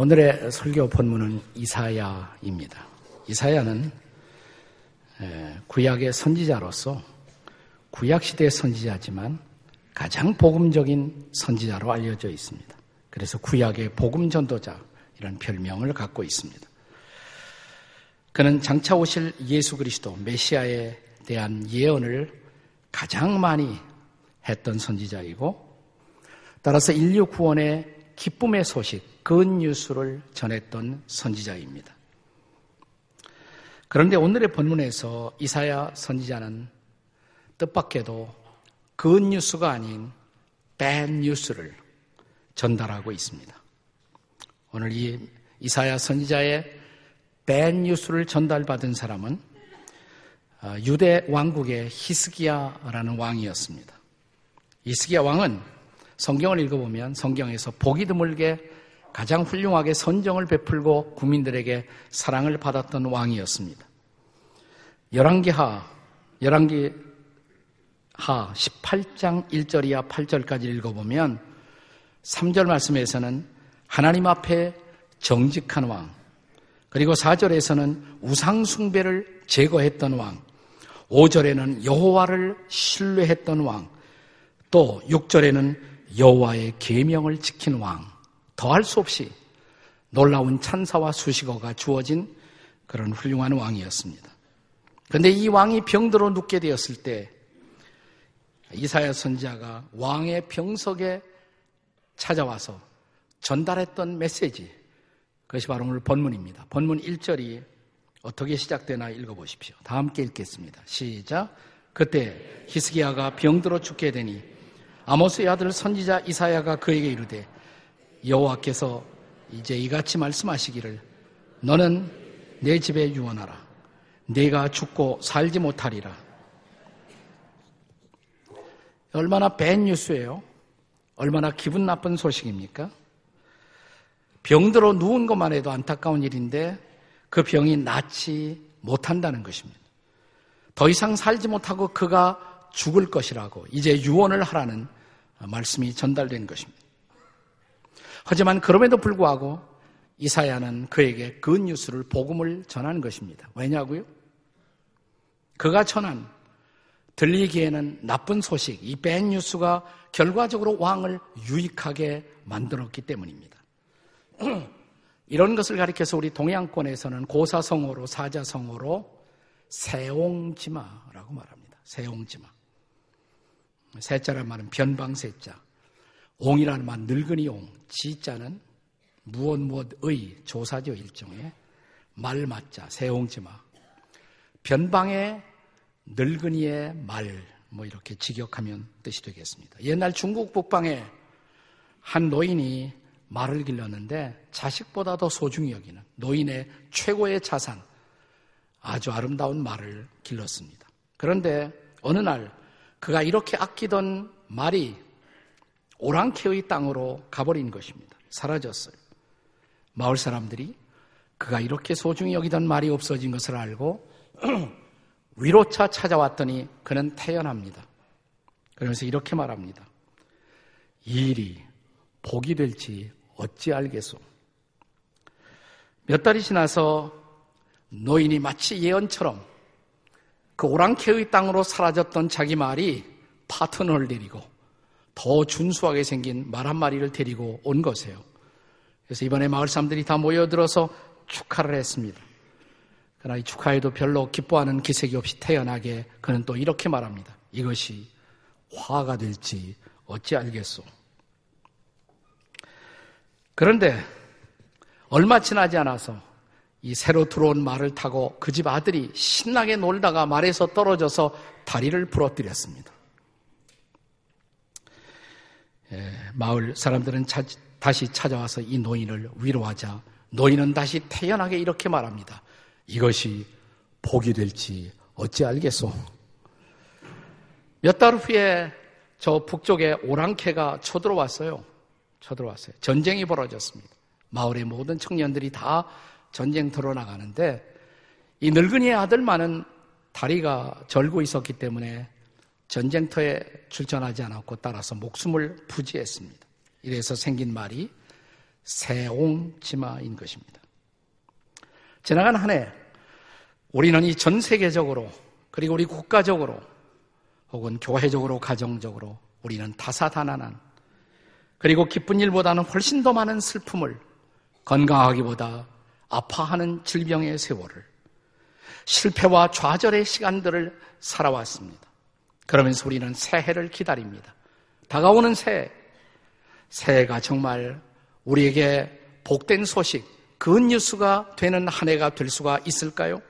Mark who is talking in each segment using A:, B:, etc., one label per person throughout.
A: 오늘의 설교 본문은 이사야입니다. 이사야는 구약의 선지자로서 구약 시대의 선지자지만 가장 복음적인 선지자로 알려져 있습니다. 그래서 구약의 복음 전도자 이런 별명을 갖고 있습니다. 그는 장차 오실 예수 그리스도 메시아에 대한 예언을 가장 많이 했던 선지자이고 따라서 인류 구원의 기쁨의 소식, good news를 전했던 선지자입니다. 그런데 오늘의 본문에서 이사야 선지자는 뜻밖에도 good news가 아닌 bad news를 전달하고 있습니다. 오늘 이 이사야 선지자의 bad news를 전달받은 사람은 어, 유대 왕국의 히스기야라는 왕이었습니다. 히스기야 왕은 성경을 읽어보면 성경에서 보기 드물게 가장 훌륭하게 선정을 베풀고 국민들에게 사랑을 받았던 왕이었습니다. 열왕기하, 열왕기하 18장 1절 이하 8절까지 읽어보면 3절 말씀에서는 하나님 앞에 정직한 왕, 그리고 4절에서는 우상 숭배를 제거했던 왕, 5절에는 여호와를 신뢰했던 왕, 또 6절에는 여호와의 계명을 지킨 왕, 더할 수 없이 놀라운 찬사와 수식어가 주어진 그런 훌륭한 왕이었습니다. 그런데 이 왕이 병들어 눕게 되었을 때 이사야 선지자가 왕의 병석에 찾아와서 전달했던 메시지 그것이 바로 오늘 본문입니다. 본문 1절이 어떻게 시작되나 읽어보십시오. 다 함께 읽겠습니다. 시작. 그때 히스기야가 병들어 죽게 되니 아모스의 아들 선지자 이사야가 그에게 이르되 여호와께서 이제 이같이 말씀하시기를 너는 내 집에 유언하라. 내가 죽고 살지 못하리라. 얼마나 밴 뉴스예요? 얼마나 기분 나쁜 소식입니까? 병들어 누운 것만 해도 안타까운 일인데 그 병이 낫지 못한다는 것입니다. 더 이상 살지 못하고 그가 죽을 것이라고 이제 유언을 하라는 말씀이 전달된 것입니다. 하지만 그럼에도 불구하고 이사야는 그에게 그 뉴스를 복음을 전하는 것입니다. 왜냐고요? 그가 전한 들리기에는 나쁜 소식, 이 밴 뉴스가 결과적으로 왕을 유익하게 만들었기 때문입니다. 이런 것을 가리켜서 우리 동양권에서는 고사성어로 사자성어로 세옹지마라고 말합니다. 세옹지마. 세자란 말은 변방세자. 옹이라는 말 늙은이 옹. 지자는 무엇 무엇의 조사죠 일종의 말맞자 세옹지마. 변방의 늙은이의 말, 뭐 이렇게 직역하면 뜻이 되겠습니다. 옛날 중국 북방에 한 노인이 말을 길렀는데 자식보다 도 소중히 여기는 노인의 최고의 자산, 아주 아름다운 말을 길렀습니다. 그런데 어느 날 그가 이렇게 아끼던 말이 오랑캐의 땅으로 가버린 것입니다. 사라졌어요. 마을 사람들이 그가 이렇게 소중히 여기던 말이 없어진 것을 알고 위로차 찾아왔더니 그는 태연합니다. 그러면서 이렇게 말합니다. 이 일이 복이 될지 어찌 알겠소? 몇 달이 지나서 노인이 마치 예언처럼 그 오랑캐의 땅으로 사라졌던 자기 말이 파트너를 데리고 더 준수하게 생긴 말 한 마리를 데리고 온 것이에요. 그래서 이번에 마을 사람들이 다 모여들어서 축하를 했습니다. 그러나 이 축하에도 별로 기뻐하는 기색이 없이 태어나게 그는 또 이렇게 말합니다. 이것이 화가 될지 어찌 알겠소? 그런데 얼마 지나지 않아서 이 새로 들어온 말을 타고 그 집 아들이 신나게 놀다가 말에서 떨어져서 다리를 부러뜨렸습니다. 예, 마을 사람들은 차, 다시 찾아와서 이 노인을 위로하자 노인은 다시 태연하게 이렇게 말합니다. 이것이 복이 될지 어찌 알겠소? 몇 달 후에 저 북쪽에 오랑캐가 쳐들어왔어요. 쳐들어왔어요. 전쟁이 벌어졌습니다. 마을의 모든 청년들이 다 전쟁터로 나가는데 이 늙은이의 아들만은 다리가 절고 있었기 때문에 전쟁터에 출전하지 않았고 따라서 목숨을 부지했습니다. 이래서 생긴 말이 새옹치마인 것입니다. 지나간 한 해 우리는 이 전 세계적으로 그리고 우리 국가적으로 혹은 교회적으로 가정적으로 우리는 다사다난한 그리고 기쁜 일보다는 훨씬 더 많은 슬픔을 건강하기보다 아파하는 질병의 세월을 실패와 좌절의 시간들을 살아왔습니다. 그러면서 우리는 새해를 기다립니다. 다가오는 새해, 새해가 정말 우리에게 복된 소식, 그 뉴스가 되는 한 해가 될 수가 있을까요?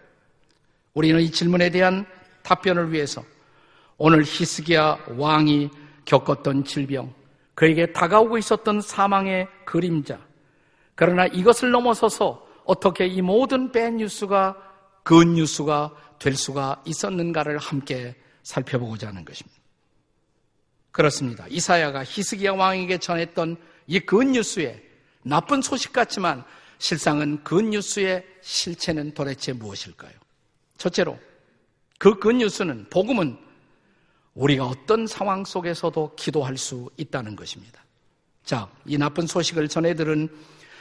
A: 우리는 이 질문에 대한 답변을 위해서 오늘 히스기야 왕이 겪었던 질병, 그에게 다가오고 있었던 사망의 그림자, 그러나 이것을 넘어서서 어떻게 이 모든 밴 뉴스가 그 뉴스가 될 수가 있었는가를 함께 살펴보고자 하는 것입니다. 그렇습니다. 이사야가 히스기야 왕에게 전했던 이 굿뉴스의 나쁜 소식 같지만 실상은 굿뉴스의 실체는 도대체 무엇일까요? 첫째로 그 굿뉴스는 복음은 우리가 어떤 상황 속에서도 기도할 수 있다는 것입니다. 자, 이 나쁜 소식을 전해 들은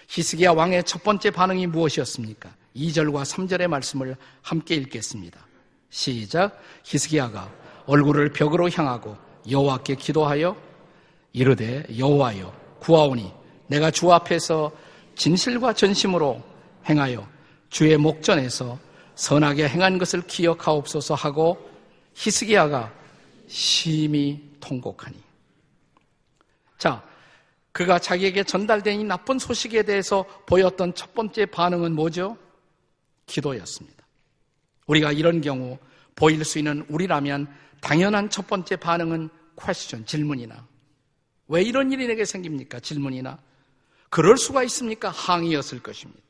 A: 히스기야 왕의 첫 번째 반응이 무엇이었습니까? 2절과 3절의 말씀을 함께 읽겠습니다. 시작. 히스기야가 얼굴을 벽으로 향하고 여호와께 기도하여 이르되 여호와여 구하오니 내가 주 앞에서 진실과 전심으로 행하여 주의 목전에서 선하게 행한 것을 기억하옵소서 하고 히스기야가 심히 통곡하니. 자, 그가 자기에게 전달된 이 나쁜 소식에 대해서 보였던 첫 번째 반응은 뭐죠? 기도였습니다. 우리가 이런 경우 보일 수 있는 우리라면 당연한 첫 번째 반응은 퀘스천, 질문이나 왜 이런 일이 내게 생깁니까? 질문이나 그럴 수가 있습니까? 항의였을 것입니다.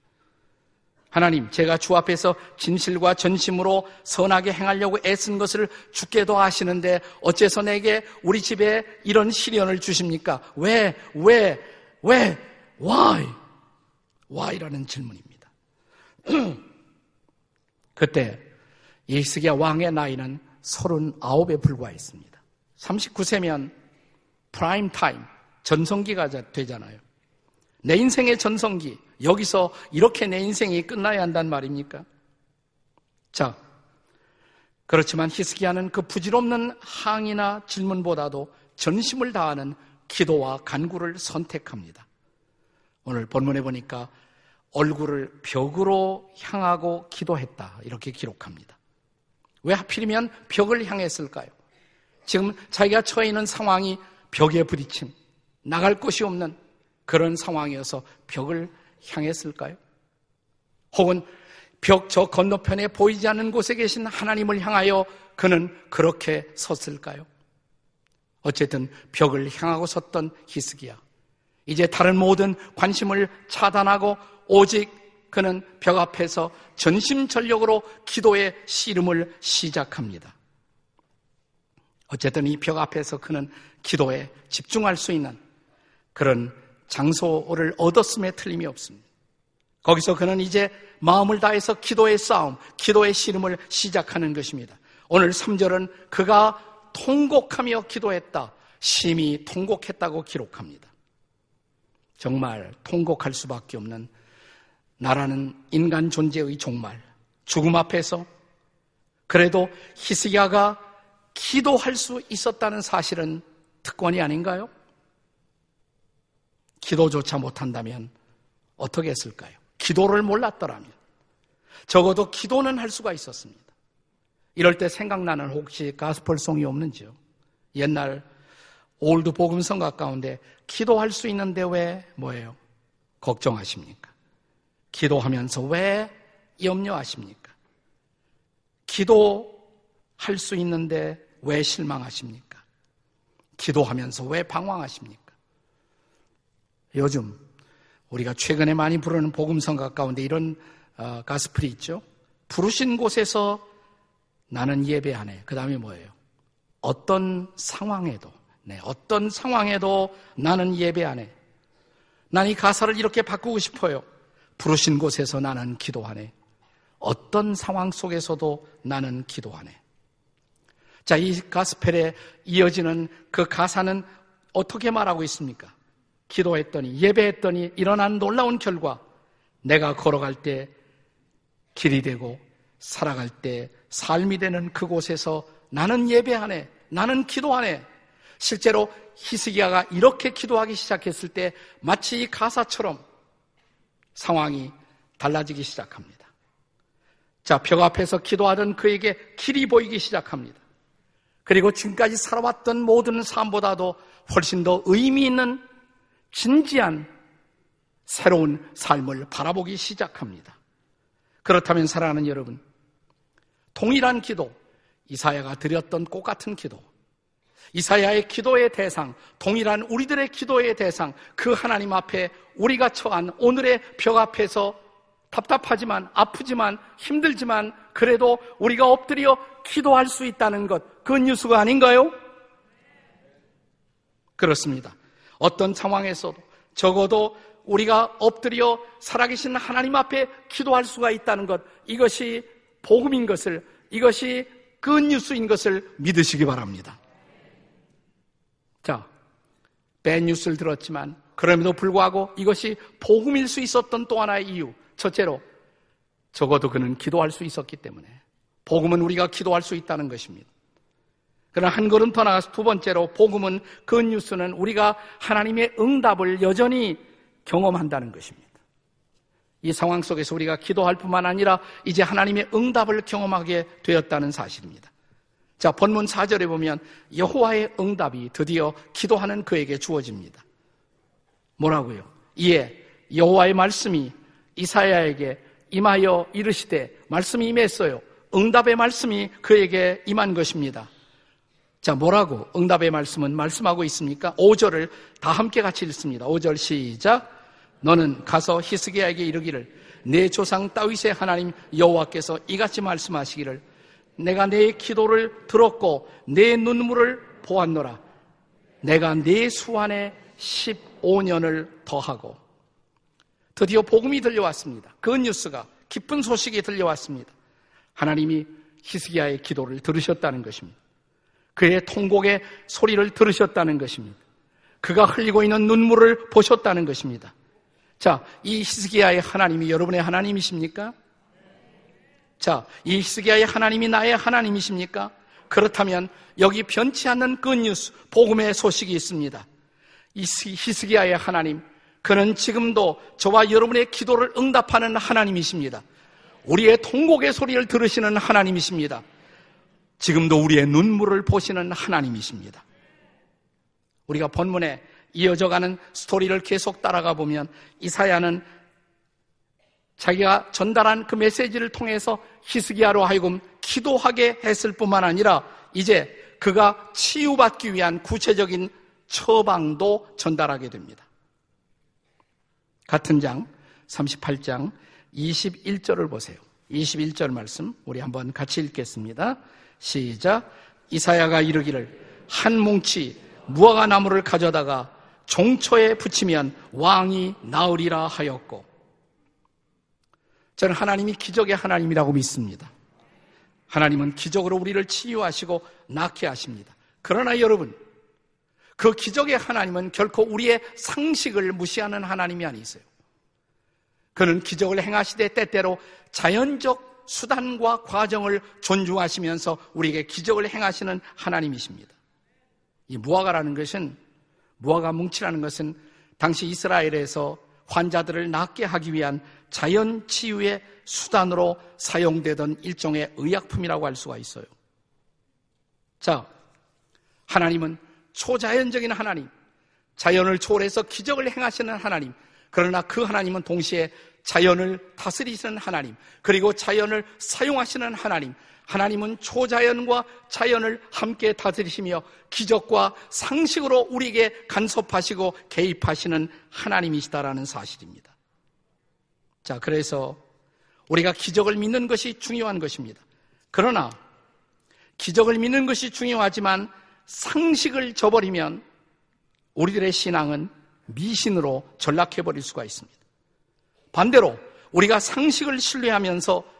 A: 하나님, 제가 주 앞에서 진실과 전심으로 선하게 행하려고 애쓴 것을 죽게도 아시는데 어째서 내게 우리 집에 이런 시련을 주십니까? 왜, 왜, 왜, why? why라는 질문입니다. 그때 히스기야 왕의 나이는 39에 불과했습니다. 39세면 prime time, 전성기가 되잖아요. 내 인생의 전성기, 여기서 이렇게 내 인생이 끝나야 한단 말입니까? 자, 그렇지만 히스기야는 그 부질없는 항의나 질문보다도 전심을 다하는 기도와 간구를 선택합니다. 오늘 본문에 보니까 얼굴을 벽으로 향하고 기도했다. 이렇게 기록합니다. 왜 하필이면 벽을 향했을까요? 지금 자기가 처해 있는 상황이 벽에 부딪힘, 나갈 곳이 없는 그런 상황이어서 벽을 향했을까요? 혹은 벽 저 건너편에 보이지 않는 곳에 계신 하나님을 향하여 그는 그렇게 섰을까요? 어쨌든 벽을 향하고 섰던 히스기야. 이제 다른 모든 관심을 차단하고 오직 그는 벽 앞에서 전심전력으로 기도의 씨름을 시작합니다. 어쨌든 이 벽 앞에서 그는 기도에 집중할 수 있는 그런 장소를 얻었음에 틀림이 없습니다. 거기서 그는 이제 마음을 다해서 기도의 싸움, 기도의 씨름을 시작하는 것입니다. 오늘 3절은 그가 통곡하며 기도했다. 심히 통곡했다고 기록합니다. 정말 통곡할 수밖에 없는 나라는 인간 존재의 종말, 죽음 앞에서 그래도 히스기야가 기도할 수 있었다는 사실은 특권이 아닌가요? 기도조차 못한다면 어떻게 했을까요? 기도를 몰랐더라면 적어도 기도는 할 수가 있었습니다. 이럴 때 생각나는 혹시 가스펠송이 없는지요? 옛날 old 복음성가 가운데 기도할 수 있는데 왜 뭐예요? 걱정하십니까? 기도하면서 왜 염려하십니까? 기도할 수 있는데 왜 실망하십니까? 기도하면서 왜 방황하십니까? 요즘 우리가 최근에 많이 부르는 복음성가 가운데 이런 어, 가스플이 있죠. 부르신 곳에서 나는 예배하네. 그 다음에 뭐예요? 어떤 상황에도, 네, 어떤 상황에도 나는 예배하네. 난 이 가사를 이렇게 바꾸고 싶어요. 부르신 곳에서 나는 기도하네. 어떤 상황 속에서도 나는 기도하네. 자, 이 가스펠에 이어지는 그 가사는 어떻게 말하고 있습니까? 기도했더니 예배했더니 일어난 놀라운 결과 내가 걸어갈 때 길이 되고 살아갈 때 삶이 되는 그곳에서 나는 예배하네 나는 기도하네 실제로 히스기야가 이렇게 기도하기 시작했을 때 마치 이 가사처럼 상황이 달라지기 시작합니다. 자, 벽 앞에서 기도하던 그에게 길이 보이기 시작합니다. 그리고 지금까지 살아왔던 모든 삶보다도 훨씬 더 의미 있는 진지한 새로운 삶을 바라보기 시작합니다. 그렇다면 사랑하는 여러분, 동일한 기도, 이사야가 드렸던 꽃 같은 기도, 이사야의 기도의 대상, 동일한 우리들의 기도의 대상, 그 하나님 앞에 우리가 처한 오늘의 벽 앞에서 답답하지만 아프지만 힘들지만 그래도 우리가 엎드려 기도할 수 있다는 것, 그 뉴스가 아닌가요? 그렇습니다. 어떤 상황에서도 적어도 우리가 엎드려 살아계신 하나님 앞에 기도할 수가 있다는 것, 이것이 복음인 것을, 이것이 그 뉴스인 것을 믿으시기 바랍니다. 자, 배 뉴스를 들었지만 그럼에도 불구하고 이것이 복음일 수 있었던 또 하나의 이유. 첫째로 적어도 그는 기도할 수 있었기 때문에 복음은 우리가 기도할 수 있다는 것입니다. 그러나 한 걸음 더 나가서 두 번째로 복음은 그 뉴스는 우리가 하나님의 응답을 여전히 경험한다는 것입니다. 이 상황 속에서 우리가 기도할 뿐만 아니라 이제 하나님의 응답을 경험하게 되었다는 사실입니다. 자, 본문 4절에 보면 여호와의 응답이 드디어 기도하는 그에게 주어집니다. 뭐라고요? 이에 여호와의 말씀이 이사야에게 임하여 이르시되 말씀이 임했어요. 응답의 말씀이 그에게 임한 것입니다. 자, 뭐라고 응답의 말씀은 말씀하고 있습니까? 5절을 다 함께 같이 읽습니다. 5절 시작. 너는 가서 히스기야에게 이르기를 내 조상 다윗의 하나님 여호와께서 이같이 말씀하시기를 내가 내 기도를 들었고 내 눈물을 보았노라. 내가 내 수완에 15년을 더하고 드디어 복음이 들려왔습니다. 그 뉴스가 기쁜 소식이 들려왔습니다. 하나님이 히스기야의 기도를 들으셨다는 것입니다. 그의 통곡의 소리를 들으셨다는 것입니다. 그가 흘리고 있는 눈물을 보셨다는 것입니다. 자, 이 히스기야의 하나님이 여러분의 하나님이십니까? 자, 이 히스기야의 하나님이 나의 하나님이십니까? 그렇다면 여기 변치 않는 그 뉴스, 복음의 소식이 있습니다. 이 히스기야의 하나님, 그는 지금도 저와 여러분의 기도를 응답하는 하나님이십니다. 우리의 통곡의 소리를 들으시는 하나님이십니다. 지금도 우리의 눈물을 보시는 하나님이십니다. 우리가 본문에 이어져가는 스토리를 계속 따라가 보면 이사야는 자기가 전달한 그 메시지를 통해서 히스기야로 하여금 기도하게 했을 뿐만 아니라 이제 그가 치유받기 위한 구체적인 처방도 전달하게 됩니다. 같은 장 38장 21절을 보세요. 21절 말씀 우리 한번 같이 읽겠습니다. 시작. 이사야가 이르기를 한 뭉치 무화과 나무를 가져다가 종초에 붙이면 왕이 나으리라 하였고 저는 하나님이 기적의 하나님이라고 믿습니다. 하나님은 기적으로 우리를 치유하시고 낫게 하십니다. 그러나 여러분, 그 기적의 하나님은 결코 우리의 상식을 무시하는 하나님이 아니세요. 그는 기적을 행하시되 때때로 자연적 수단과 과정을 존중하시면서 우리에게 기적을 행하시는 하나님이십니다. 이 무화과라는 것은 무화과 뭉치라는 것은 당시 이스라엘에서 환자들을 낫게 하기 위한 자연 치유의 수단으로 사용되던 일종의 의약품이라고 할 수가 있어요. 자, 하나님은 초자연적인 하나님, 자연을 초월해서 기적을 행하시는 하나님, 그러나 그 하나님은 동시에 자연을 다스리시는 하나님, 그리고 자연을 사용하시는 하나님, 하나님은 초자연과 자연을 함께 다스리시며 기적과 상식으로 우리에게 간섭하시고 개입하시는 하나님이시다라는 사실입니다. 자, 그래서 우리가 기적을 믿는 것이 중요한 것입니다. 그러나 기적을 믿는 것이 중요하지만 상식을 저버리면 우리들의 신앙은 미신으로 전락해버릴 수가 있습니다. 반대로 우리가 상식을 신뢰하면서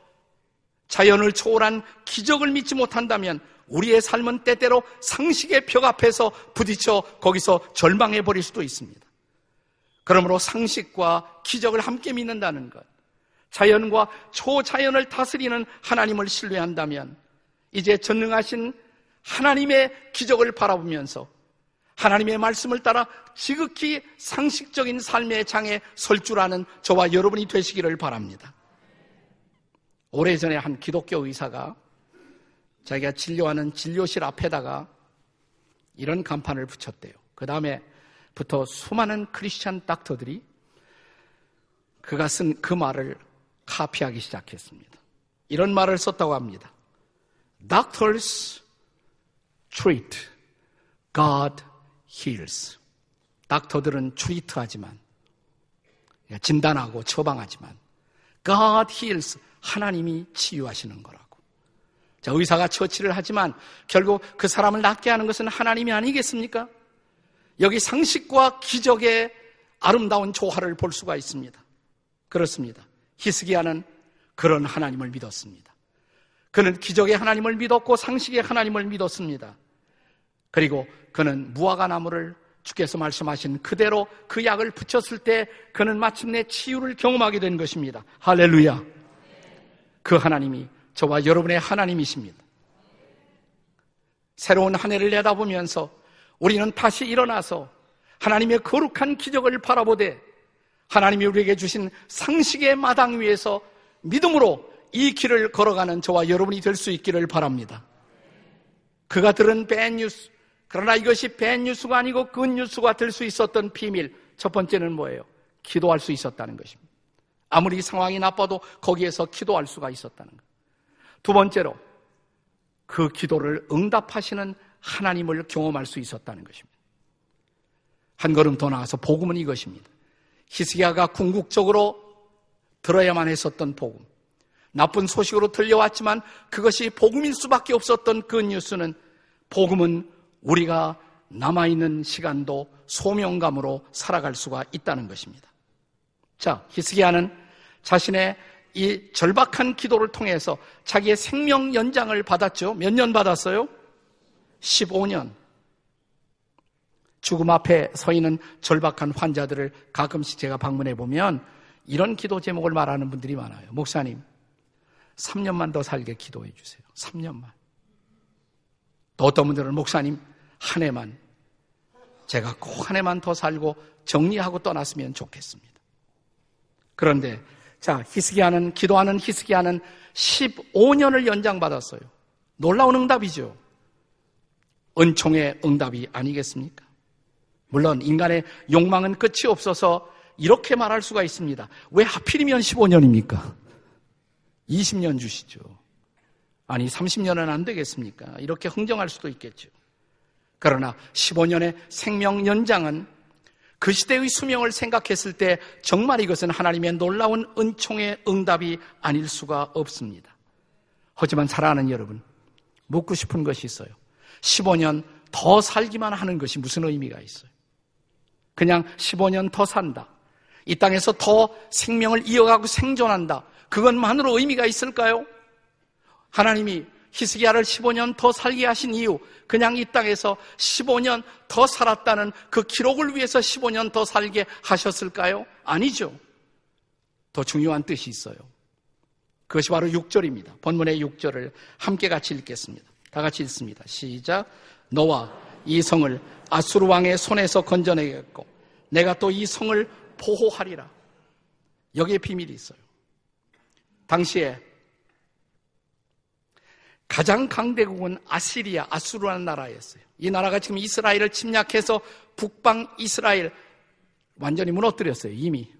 A: 자연을 초월한 기적을 믿지 못한다면 우리의 삶은 때때로 상식의 벽 앞에서 부딪혀 거기서 절망해 버릴 수도 있습니다. 그러므로 상식과 기적을 함께 믿는다는 것, 자연과 초자연을 다스리는 하나님을 신뢰한다면 이제 전능하신 하나님의 기적을 바라보면서 하나님의 말씀을 따라 지극히 상식적인 삶의 장에 설 줄 아는 저와 여러분이 되시기를 바랍니다. 오래전에 한 기독교 의사가 자기가 진료하는 진료실 앞에다가 이런 간판을 붙였대요. 그 다음에 부터 수많은 크리스찬 닥터들이 그가 쓴 그 말을 카피하기 시작했습니다. 이런 말을 썼다고 합니다. Doctors treat, God heals. 닥터들은 트리트하지만 진단하고 처방하지만 God heals. 하나님이 치유하시는 거라고. 자, 의사가 처치를 하지만 결국 그 사람을 낫게 하는 것은 하나님이 아니겠습니까? 여기 상식과 기적의 아름다운 조화를 볼 수가 있습니다. 그렇습니다. 히스기야는 그런 하나님을 믿었습니다. 그는 기적의 하나님을 믿었고 상식의 하나님을 믿었습니다. 그리고 그는 무화과 나무를 주께서 말씀하신 그대로 그 약을 붙였을 때 그는 마침내 치유를 경험하게 된 것입니다. 할렐루야. 그 하나님이 저와 여러분의 하나님이십니다. 새로운 한 해를 내다보면서 우리는 다시 일어나서 하나님의 거룩한 기적을 바라보되 하나님이 우리에게 주신 상식의 마당 위에서 믿음으로 이 길을 걸어가는 저와 여러분이 될 수 있기를 바랍니다. 그가 들은 밴뉴스, 그러나 이것이 밴뉴스가 아니고 굿뉴스가 될 수 있었던 비밀. 첫 번째는 뭐예요? 기도할 수 있었다는 것입니다. 아무리 상황이 나빠도 거기에서 기도할 수가 있었다는 것. 두 번째로 그 기도를 응답하시는 하나님을 경험할 수 있었다는 것입니다. 한 걸음 더 나아서 복음은 이것입니다. 히스기야가 궁극적으로 들어야만 했었던 복음. 나쁜 소식으로 들려왔지만 그것이 복음일 수밖에 없었던 그 뉴스는 복음은 우리가 남아있는 시간도 소명감으로 살아갈 수가 있다는 것입니다. 자, 히스기야는 자신의 이 절박한 기도를 통해서 자기의 생명 연장을 받았죠. 몇 년 받았어요? 15년. 죽음 앞에 서 있는 절박한 환자들을 가끔씩 제가 방문해 보면 이런 기도 제목을 말하는 분들이 많아요. 목사님, 3년만 더 살게 기도해 주세요. 3년만. 또 어떤 분들은 목사님, 한 해만. 제가 꼭 한 해만 더 살고 정리하고 떠났으면 좋겠습니다. 그런데 자, 히스기야는 기도하는 히스기야는 15년을 연장받았어요. 놀라운 응답이죠. 은총의 응답이 아니겠습니까? 물론 인간의 욕망은 끝이 없어서 이렇게 말할 수가 있습니다. 왜 하필이면 15년입니까? 20년 주시죠. 아니, 30년은 안 되겠습니까? 이렇게 흥정할 수도 있겠죠. 그러나 15년의 생명 연장은 그 시대의 수명을 생각했을 때 정말 이것은 하나님의 놀라운 은총의 응답이 아닐 수가 없습니다. 하지만 사랑하는 여러분, 묻고 싶은 것이 있어요. 15년 더 살기만 하는 것이 무슨 의미가 있어요? 그냥 15년 더 산다. 이 땅에서 더 생명을 이어가고 생존한다. 그것만으로 의미가 있을까요? 하나님이 히스기야를 15년 더 살게 하신 이유, 그냥 이 땅에서 15년 더 살았다는 그 기록을 위해서 15년 더 살게 하셨을까요? 아니죠. 더 중요한 뜻이 있어요. 그것이 바로 6절입니다. 본문의 6절을 함께 같이 읽겠습니다. 다 같이 읽습니다. 시작. 너와 이 성을 아수르 왕의 손에서 건져내겠고 내가 또 이 성을 보호하리라. 여기에 비밀이 있어요. 당시에 가장 강대국은 아시리아, 아수르라는 나라였어요. 이 나라가 지금 이스라엘을 침략해서 북방 이스라엘 완전히 무너뜨렸어요. 이미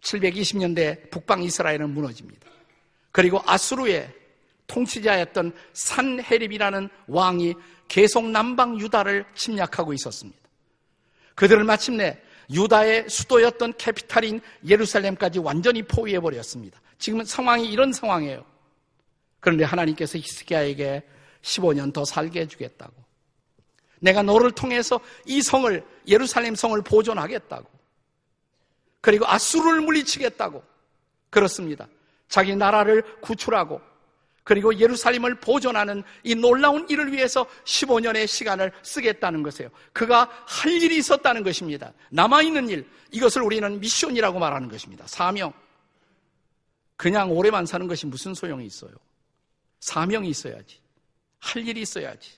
A: 720년대 북방 이스라엘은 무너집니다. 그리고 아수르의 통치자였던 산헤립이라는 왕이 계속 남방 유다를 침략하고 있었습니다. 그들을 마침내 유다의 수도였던 캐피탈인 예루살렘까지 완전히 포위해 버렸습니다. 지금 상황이 이런 상황이에요. 그런데 하나님께서 히스기야에게 15년 더 살게 해주겠다고. 내가 너를 통해서 이 성을 예루살렘 성을 보존하겠다고. 그리고 아수르를 물리치겠다고. 그렇습니다. 자기 나라를 구출하고 그리고 예루살렘을 보존하는 이 놀라운 일을 위해서 15년의 시간을 쓰겠다는 것이에요. 그가 할 일이 있었다는 것입니다. 남아있는 일, 이것을 우리는 미션이라고 말하는 것입니다. 사명. 그냥 오래만 사는 것이 무슨 소용이 있어요? 사명이 있어야지. 할 일이 있어야지.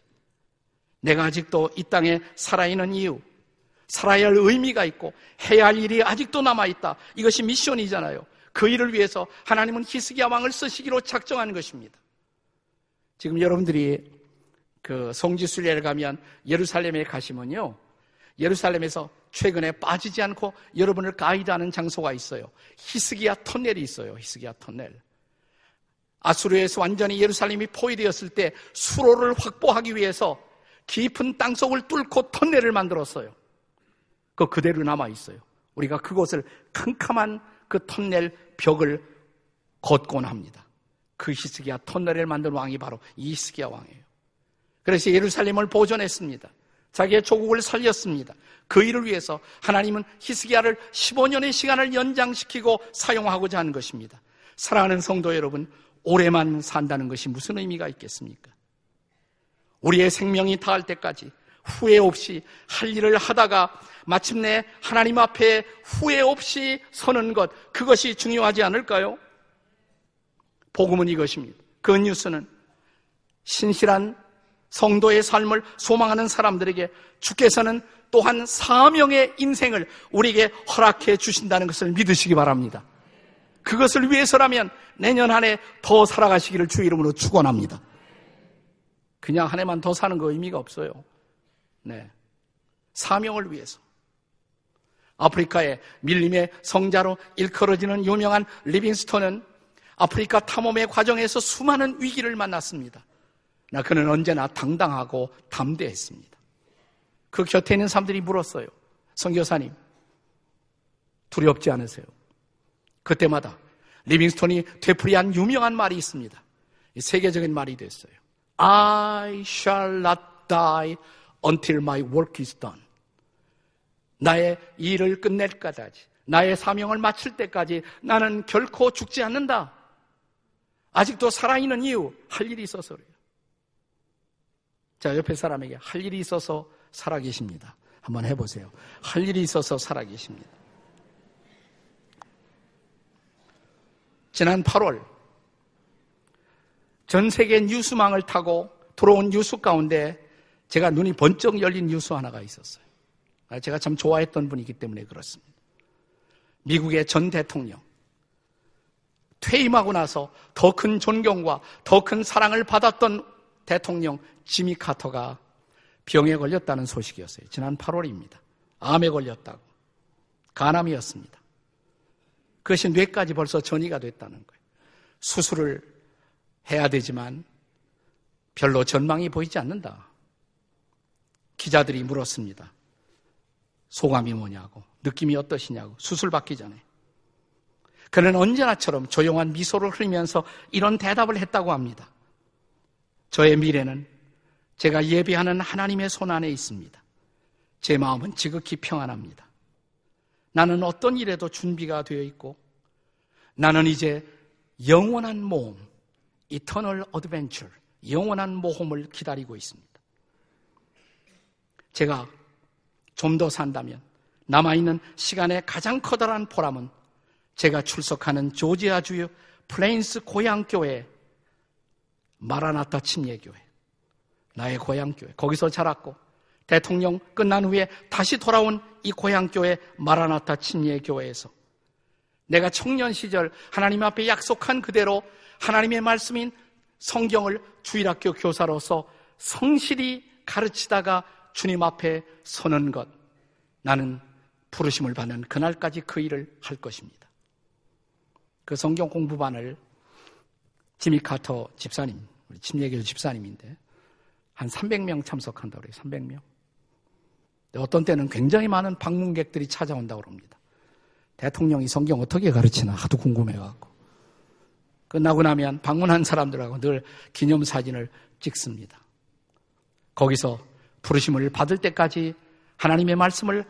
A: 내가 아직도 이 땅에 살아있는 이유, 살아야 할 의미가 있고 해야 할 일이 아직도 남아있다. 이것이 미션이잖아요. 그 일을 위해서 하나님은 히스기야 왕을 쓰시기로 작정한 것입니다. 지금 여러분들이 그 성지순례를 가면 예루살렘에 가시면요. 예루살렘에서 최근에 빠지지 않고 여러분을 가이드하는 장소가 있어요. 히스기야 터넬이 있어요. 히스기야 터넬. 아수르에서 완전히 예루살렘이 포위되었을 때 수로를 확보하기 위해서 깊은 땅속을 뚫고 터넬을 만들었어요. 그 그대로 남아 있어요. 우리가 그곳을 캄캄한 그 터넬 벽을 걷곤 합니다. 그 히스기야 터널을 만든 왕이 바로 이스기야 왕이에요. 그래서 예루살렘을 보존했습니다. 자기의 조국을 살렸습니다. 그 일을 위해서 하나님은 히스기야를 15년의 시간을 연장시키고 사용하고자 하는 것입니다. 사랑하는 성도 여러분, 오래만 산다는 것이 무슨 의미가 있겠습니까? 우리의 생명이 다할 때까지 후회 없이 할 일을 하다가 마침내 하나님 앞에 후회 없이 서는 것, 그것이 중요하지 않을까요? 복음은 이것입니다. 그 뉴스는 신실한 성도의 삶을 소망하는 사람들에게 주께서는 또한 사명의 인생을 우리에게 허락해 주신다는 것을 믿으시기 바랍니다. 그것을 위해서라면 내년 한 해 더 살아가시기를 주 이름으로 축원합니다. 그냥 한 해만 더 사는 거 의미가 없어요. 네. 사명을 위해서. 아프리카의 밀림의 성자로 일컬어지는 유명한 리빙스톤은 아프리카 탐험의 과정에서 수많은 위기를 만났습니다. 나 그는 언제나 당당하고 담대했습니다. 그 곁에 있는 사람들이 물었어요. 성교사님, 두렵지 않으세요? 그때마다 리빙스톤이 되풀이한 유명한 말이 있습니다. 세계적인 말이 됐어요. I shall not die until my work is done. 나의 일을 끝낼 까지, 나의 사명을 마칠 때까지 나는 결코 죽지 않는다. 아직도 살아있는 이유, 할 일이 있어서 그래요. 자, 옆에 사람에게 할 일이 있어서 살아계십니다. 한번 해보세요. 할 일이 있어서 살아계십니다. 지난 8월, 전 세계 뉴스망을 타고 들어온 뉴스 가운데 제가 눈이 번쩍 열린 뉴스 하나가 있었어요. 아, 제가 참 좋아했던 분이기 때문에 그렇습니다. 미국의 전 대통령. 퇴임하고 나서 더 큰 존경과 더 큰 사랑을 받았던 대통령 지미 카터가 병에 걸렸다는 소식이었어요. 지난 8월입니다. 암에 걸렸다고. 간암이었습니다. 그것이 뇌까지 벌써 전이가 됐다는 거예요. 수술을 해야 되지만 별로 전망이 보이지 않는다. 기자들이 물었습니다. 소감이 뭐냐고, 느낌이 어떠시냐고, 수술 받기 전에. 그는 언제나처럼 조용한 미소를 흘리면서 이런 대답을 했다고 합니다. 저의 미래는 제가 예배하는 하나님의 손 안에 있습니다. 제 마음은 지극히 평안합니다. 나는 어떤 일에도 준비가 되어 있고, 나는 이제 영원한 모험, eternal adventure, 영원한 모험을 기다리고 있습니다. 제가 좀 더 산다면 남아있는 시간의 가장 커다란 보람은 제가 출석하는 조지아주의 플레인스 고향교회 마라나타 침례교회 나의 고향교회 거기서 자랐고 대통령 끝난 후에 다시 돌아온 이 고향교회 마라나타 침례교회에서 내가 청년 시절 하나님 앞에 약속한 그대로 하나님의 말씀인 성경을 주일학교 교사로서 성실히 가르치다가 주님 앞에 서는 것. 나는 부르심을 받는 그날까지 그 일을 할 것입니다. 그 성경 공부반을 지미 카터 집사님, 우리 침례교 집사님인데 한 300명 참석한다고 그래요. 300명. 어떤 때는 굉장히 많은 방문객들이 찾아온다고 그럽니다. 대통령이 성경 어떻게 가르치나 하도 궁금해갖고. 끝나고 나면 방문한 사람들하고 늘 기념사진을 찍습니다. 거기서 부르심을 받을 때까지 하나님의 말씀을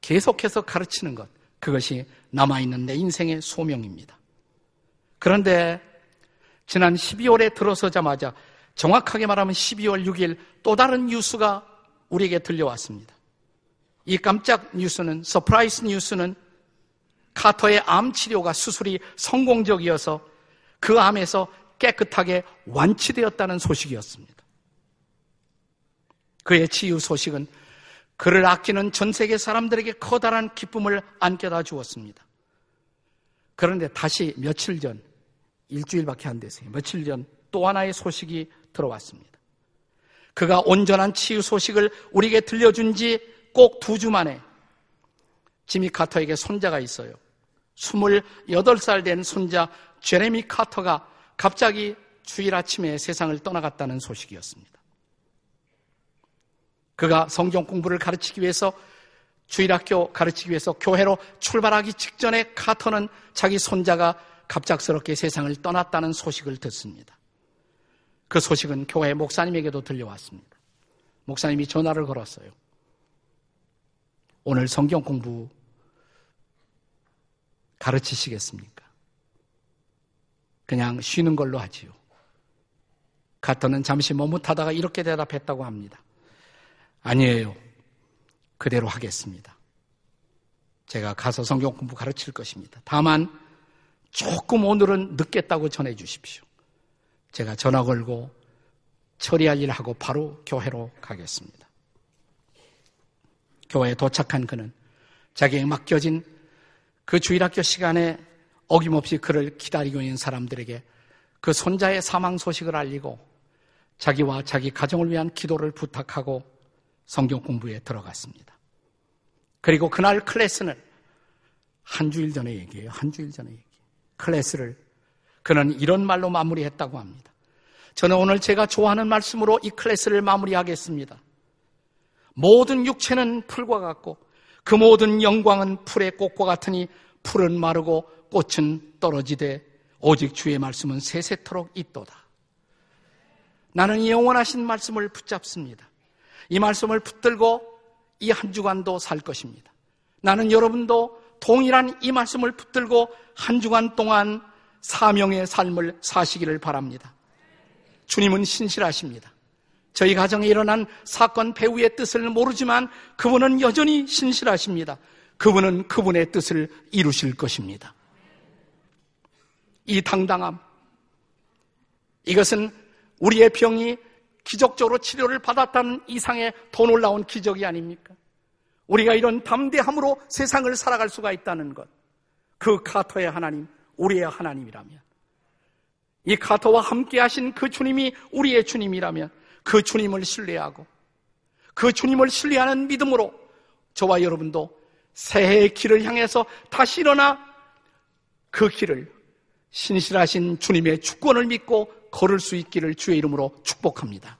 A: 계속해서 가르치는 것, 그것이 남아있는 내 인생의 소명입니다. 그런데 지난 12월에 들어서자마자 정확하게 말하면 12월 6일 또 다른 뉴스가 우리에게 들려왔습니다. 이 깜짝 뉴스는, surprise news는 카터의 암 치료가 수술이 성공적이어서 그 암에서 깨끗하게 완치되었다는 소식이었습니다. 그의 치유 소식은 그를 아끼는 전 세계 사람들에게 커다란 기쁨을 안겨다 주었습니다. 그런데 다시 며칠 전, 일주일밖에 안 됐어요. 며칠 전 또 하나의 소식이 들어왔습니다. 그가 온전한 치유 소식을 우리에게 들려준 지 꼭 두 주 만에 지미 카터에게 손자가 있어요. 28살 된 손자 제레미 카터가 갑자기 주일 아침에 세상을 떠나갔다는 소식이었습니다. 그가 성경 공부를 가르치기 위해서 주일학교 가르치기 위해서 교회로 출발하기 직전에 카터는 자기 손자가 갑작스럽게 세상을 떠났다는 소식을 듣습니다. 그 소식은 교회 목사님에게도 들려왔습니다. 목사님이 전화를 걸었어요. 오늘 성경 공부 가르치시겠습니까? 그냥 쉬는 걸로 하지요. 카터는 잠시 머뭇하다가 이렇게 대답했다고 합니다. 아니에요. 그대로 하겠습니다. 제가 가서 성경 공부 가르칠 것입니다. 다만 조금 오늘은 늦겠다고 전해 주십시오. 제가 전화 걸고 처리할 일 하고 바로 교회로 가겠습니다. 교회에 도착한 그는 자기에게 맡겨진 그 주일학교 시간에 어김없이 그를 기다리고 있는 사람들에게 그 손자의 사망 소식을 알리고 자기와 자기 가정을 위한 기도를 부탁하고 성경 공부에 들어갔습니다. 그리고 그날 클래스는 한 주일 전에 얘기해요. 한 주일 전에 얘기. 클래스를 그는 이런 말로 마무리했다고 합니다. 저는 오늘 제가 좋아하는 말씀으로 이 클래스를 마무리하겠습니다. 모든 육체는 풀과 같고 그 모든 영광은 풀의 꽃과 같으니 풀은 마르고 꽃은 떨어지되 오직 주의 말씀은 세세토록 있도다. 나는 이 영원하신 말씀을 붙잡습니다. 이 말씀을 붙들고 이 한 주간도 살 것입니다. 나는 여러분도 동일한 이 말씀을 붙들고 한 주간 동안 사명의 삶을 사시기를 바랍니다. 주님은 신실하십니다. 저희 가정에 일어난 사건 배후의 뜻을 모르지만 그분은 여전히 신실하십니다. 그분은 그분의 뜻을 이루실 것입니다. 이 당당함, 이것은 우리의 병이 기적적으로 치료를 받았다는 이상의 더 놀라운 기적이 아닙니까? 우리가 이런 담대함으로 세상을 살아갈 수가 있다는 것. 그 카터의 하나님, 우리의 하나님이라면. 이 카터와 함께 하신 그 주님이 우리의 주님이라면 그 주님을 신뢰하고 그 주님을 신뢰하는 믿음으로 저와 여러분도 새해의 길을 향해서 다시 일어나 그 길을 신실하신 주님의 주권을 믿고 걸을 수 있기를 주의 이름으로 축복합니다.